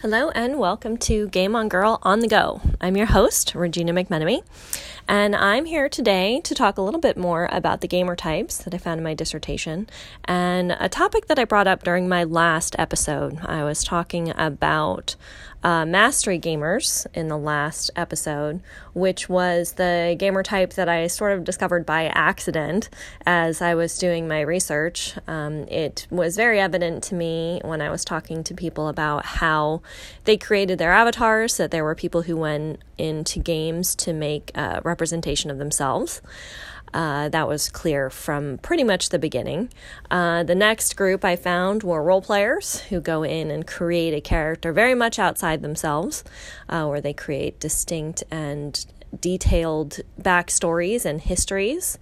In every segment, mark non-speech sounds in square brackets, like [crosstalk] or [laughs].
Hello and welcome to Game on Girl on the Go. I'm your host, Regina McMenomy, and I'm here today to talk a little bit more about the gamer types that I found in my dissertation and a topic that I brought up during my last episode. I was talking about uh, mastery gamers in the last episode, which was the gamer type that I sort of discovered by accident as I was doing my research. Um, it was very evident to me when I was talking to people about how they created their avatars that there were people who went into games to make a representation of themselves. Uh, that was clear from pretty much the beginning. Uh, the next group I found were role players who go in and create a character very much outside themselves, uh, where they create distinct and detailed backstories and histories.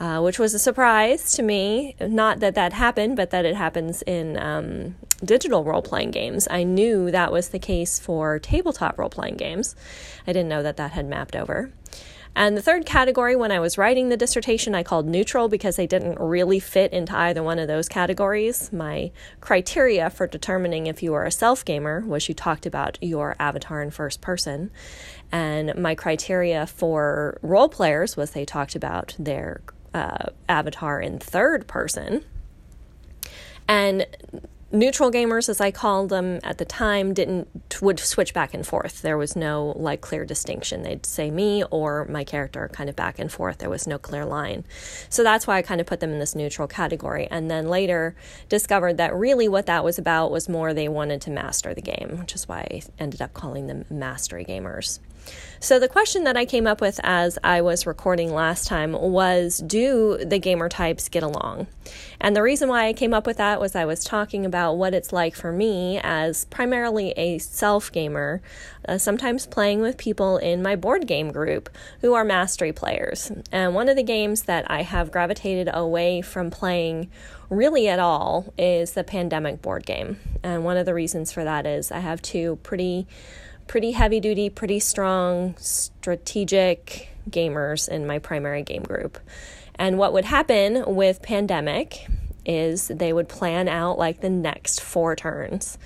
Uh, which was a surprise to me. Not that that happened, but that it happens in um, digital role playing games. I knew that was the case for tabletop role playing games. I didn't know that that had mapped over. And the third category, when I was writing the dissertation, I called neutral because they didn't really fit into either one of those categories. My criteria for determining if you are a self gamer was you talked about your avatar in first person. And my criteria for role players was they talked about their uh, avatar in third person. And neutral gamers as i called them at the time didn't would switch back and forth. There was no like clear distinction. They'd say me or my character kind of back and forth. There was no clear line. So that's why i kind of put them in this neutral category. And then later discovered that really what that was about was more they wanted to master the game which is why i ended up calling them mastery gamers so, the question that I came up with as I was recording last time was Do the gamer types get along? And the reason why I came up with that was I was talking about what it's like for me as primarily a self gamer, uh, sometimes playing with people in my board game group who are mastery players. And one of the games that I have gravitated away from playing really at all is the pandemic board game. And one of the reasons for that is I have two pretty pretty heavy duty, pretty strong, strategic gamers in my primary game group. And what would happen with Pandemic is they would plan out like the next four turns.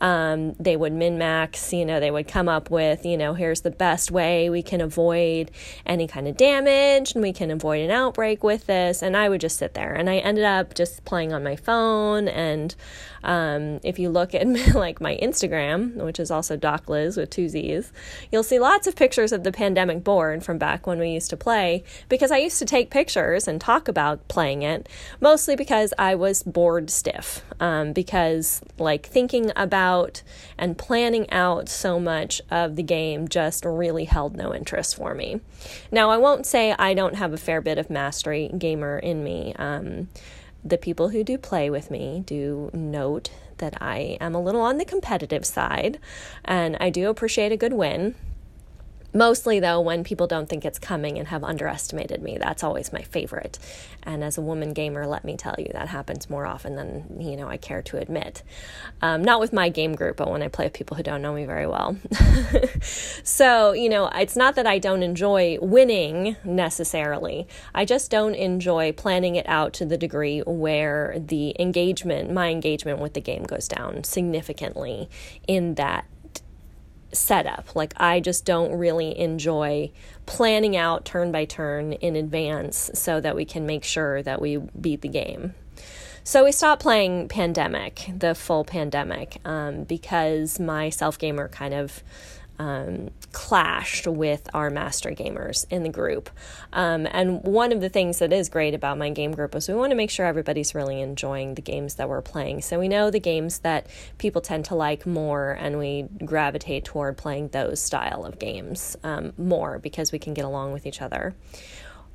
Um, they would min max, you know, they would come up with, you know, here's the best way we can avoid any kind of damage and we can avoid an outbreak with this. And I would just sit there. And I ended up just playing on my phone and um, if you look at [laughs] like my Instagram, which is also Doc Liz with two Z's, you'll see lots of pictures of the pandemic board from back when we used to play because I used to take pictures and talk about playing it, mostly because I was bored stiff. Um, because like thinking about and planning out so much of the game just really held no interest for me. Now, I won't say I don't have a fair bit of mastery gamer in me. Um, the people who do play with me do note that I am a little on the competitive side and I do appreciate a good win. Mostly, though, when people don't think it's coming and have underestimated me. That's always my favorite. And as a woman gamer, let me tell you, that happens more often than, you know, I care to admit. Um, not with my game group, but when I play with people who don't know me very well. [laughs] so, you know, it's not that I don't enjoy winning necessarily. I just don't enjoy planning it out to the degree where the engagement, my engagement with the game goes down significantly in that setup. Like, I just don't really enjoy planning out turn by turn in advance so that we can make sure that we beat the game. So we stopped playing Pandemic, the full Pandemic, um, because my self gamer kind of um, clashed with our master gamers in the group. Um, and one of the things that is great about my game group is we want to make sure everybody's really enjoying the games that we're playing. So we know the games that people tend to like more, and we gravitate toward playing those style of games um, more because we can get along with each other.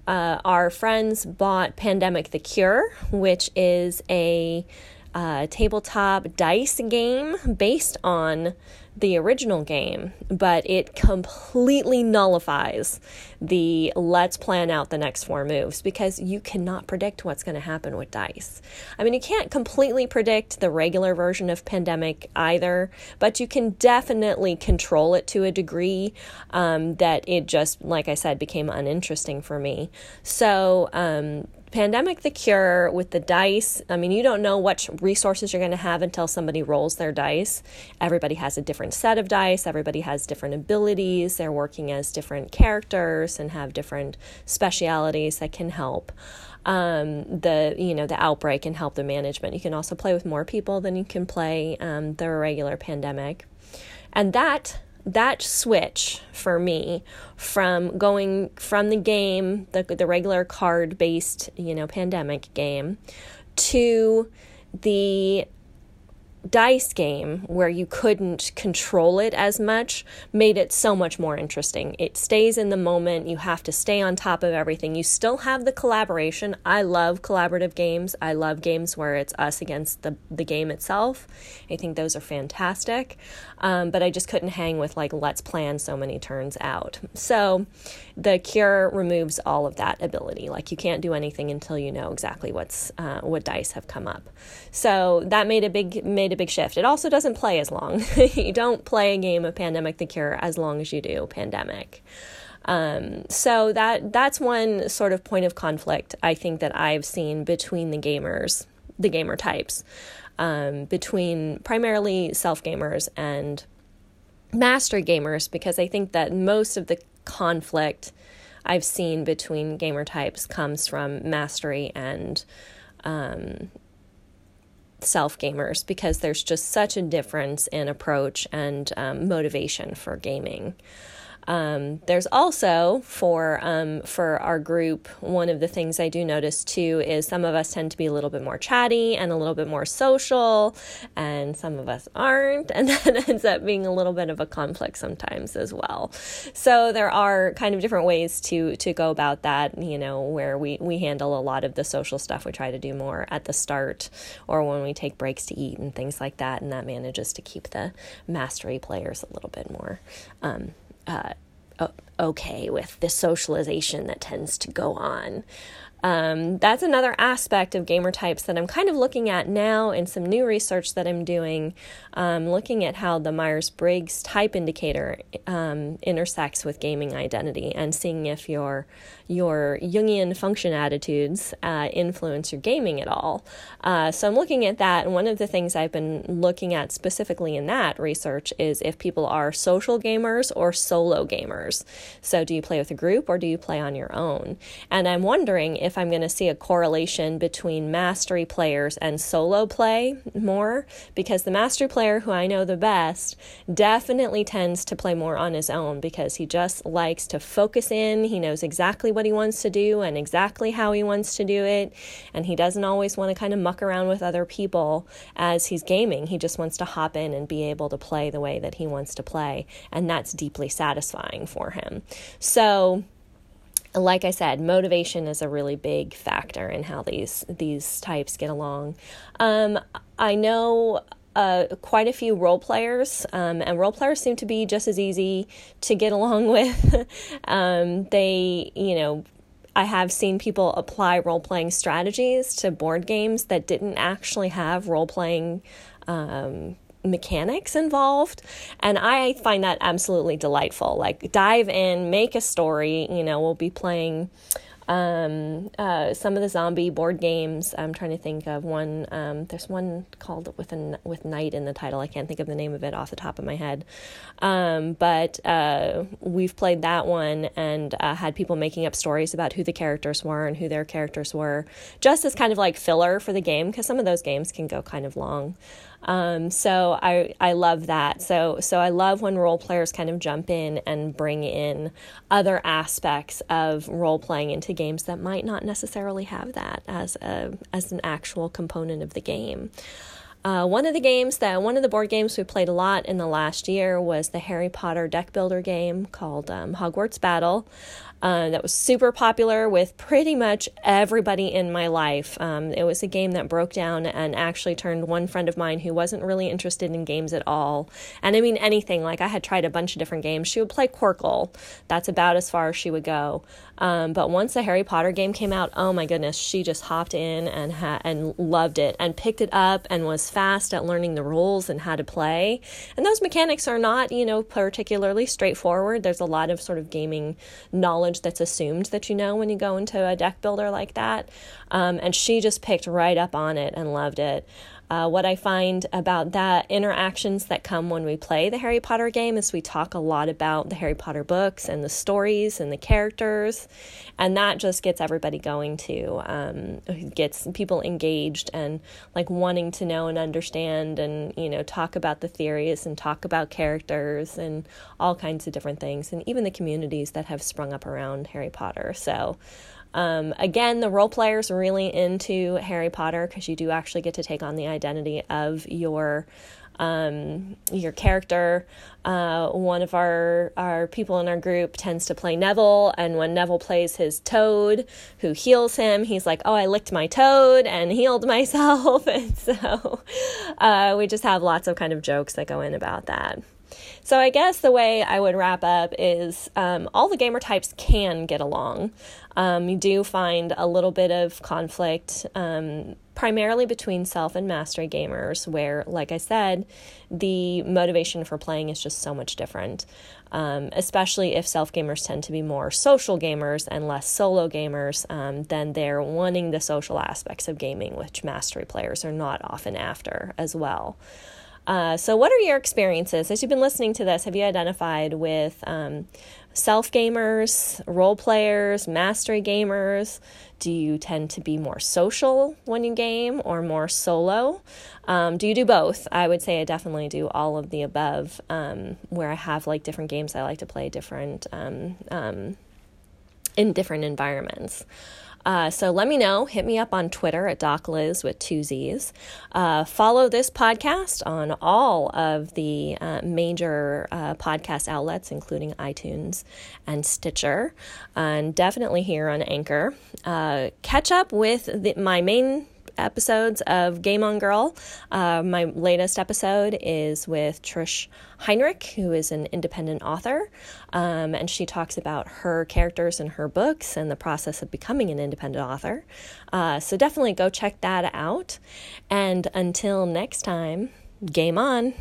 Uh, our friends bought Pandemic the Cure, which is a uh, tabletop dice game based on the original game, but it completely nullifies the let's plan out the next four moves because you cannot predict what's going to happen with dice. I mean, you can't completely predict the regular version of Pandemic either, but you can definitely control it to a degree um, that it just, like I said, became uninteresting for me. So, um, Pandemic the Cure with the dice, I mean, you don't know what resources you're going to have until somebody rolls their dice. Everybody has a different set of dice, everybody has different abilities, they're working as different characters and have different specialities that can help. Um, the you know the outbreak and help the management. You can also play with more people than you can play um, the regular pandemic, and that that switch for me from going from the game, the, the regular card based, you know, pandemic game, to the dice game where you couldn't control it as much made it so much more interesting. It stays in the moment. You have to stay on top of everything. You still have the collaboration. I love collaborative games. I love games where it's us against the, the game itself. I think those are fantastic. Um, but I just couldn't hang with like, let's plan so many turns out. So the cure removes all of that ability. Like you can't do anything until you know exactly what's uh, what dice have come up. So that made a big made a big shift. It also doesn't play as long. [laughs] you don't play a game of Pandemic the Cure as long as you do Pandemic. Um, so that that's one sort of point of conflict I think that I've seen between the gamers, the gamer types, um, between primarily self gamers and master gamers, because I think that most of the conflict I've seen between gamer types comes from mastery and um, self gamers because there's just such a difference in approach and um, motivation for gaming. Um, there's also for um, for our group one of the things I do notice too is some of us tend to be a little bit more chatty and a little bit more social, and some of us aren't, [laughs] and that ends up being a little bit of a conflict sometimes as well. So there are kind of different ways to to go about that. You know, where we we handle a lot of the social stuff. We try to do more at the start or when we take breaks to eat and things like that, and that manages to keep the mastery players a little bit more. Um, uh, okay with the socialization that tends to go on. Um, that's another aspect of gamer types that I'm kind of looking at now in some new research that I'm doing, um, looking at how the Myers Briggs type indicator um, intersects with gaming identity and seeing if your your Jungian function attitudes uh, influence your gaming at all. Uh, so I'm looking at that, and one of the things I've been looking at specifically in that research is if people are social gamers or solo gamers. So do you play with a group or do you play on your own? And I'm wondering if I'm going to see a correlation between mastery players and solo play more, because the mastery player who I know the best definitely tends to play more on his own because he just likes to focus in. He knows exactly what he wants to do and exactly how he wants to do it. And he doesn't always want to kind of muck around with other people as he's gaming. He just wants to hop in and be able to play the way that he wants to play. And that's deeply satisfying for him. So, like I said, motivation is a really big factor in how these these types get along. Um, I know uh, quite a few role players, um, and role players seem to be just as easy to get [laughs] along with. um, they, you know, I have seen people apply role playing strategies to board games that didn't actually have role playing um, mechanics involved. And I find that absolutely delightful. Like, dive in, make a story. You know, we'll be playing um, uh, some of the zombie board games. I'm trying to think of one. Um, there's one called with a with night in the title. I can't think of the name of it off the top of my head. Um, but uh, we've played that one and uh, had people making up stories about who the characters were and who their characters were, just as kind of like filler for the game because some of those games can go kind of long. Um, so I I love that. So so I love when role players kind of jump in and bring in other aspects of role playing into games that might not necessarily have that as a as an actual component of the game. Uh, one of the games that one of the board games we played a lot in the last year was the Harry Potter deck builder game called um, Hogwarts Battle. Uh, that was super popular with pretty much everybody in my life. Um, it was a game that broke down and actually turned one friend of mine who wasn't really interested in games at all. And I mean, anything. Like, I had tried a bunch of different games. She would play Qwirkle, that's about as far as she would go. Um, but once the Harry Potter game came out, oh my goodness, she just hopped in and ha- and loved it and picked it up and was fast at learning the rules and how to play. And those mechanics are not, you know, particularly straightforward. There's a lot of sort of gaming knowledge knowledge that's assumed that you know when you go into a deck builder like that. Um, and she just picked right up on it and loved it. Uh, what I find about that interactions that come when we play the Harry Potter game is we talk a lot about the Harry Potter books and the stories and the characters, and that just gets everybody going to Um, gets people engaged and like wanting to know and understand, and you know talk about the theories and talk about characters and all kinds of different things, and even the communities that have sprung up around Harry Potter. So. Um, again, the role players are really into Harry Potter because you do actually get to take on the identity of your um, your character. Uh, one of our our people in our group tends to play Neville, and when Neville plays his Toad, who heals him, he's like, "Oh, I licked my Toad and healed myself," [laughs] and so uh, we just have lots of kind of jokes that go in about that. So I guess the way I would wrap up is um, all the gamer types can get along. Um, you do find a little bit of conflict, um, primarily between self and mastery gamers, where, like I said, the motivation for playing is just so much different. Um, especially if self gamers tend to be more social gamers and less solo gamers, um, then they're wanting the social aspects of gaming, which mastery players are not often after as well. Uh, so, what are your experiences as you've been listening to this? Have you identified with um, self gamers, role players, mastery gamers? Do you tend to be more social when you game or more solo? Um, do you do both? I would say I definitely do all of the above, um, where I have like different games I like to play different um, um, in different environments. Uh, so let me know. Hit me up on Twitter at DocLiz with two Z's. Uh, follow this podcast on all of the uh, major uh, podcast outlets, including iTunes and Stitcher, and definitely here on Anchor. Uh, catch up with the, my main episodes of Game On Girl. Uh, my latest episode is with Trish Heinrich, who is an independent author, um, and she talks about her characters and her books and the process of becoming an independent author. Uh, so definitely go check that out. And until next time, game on.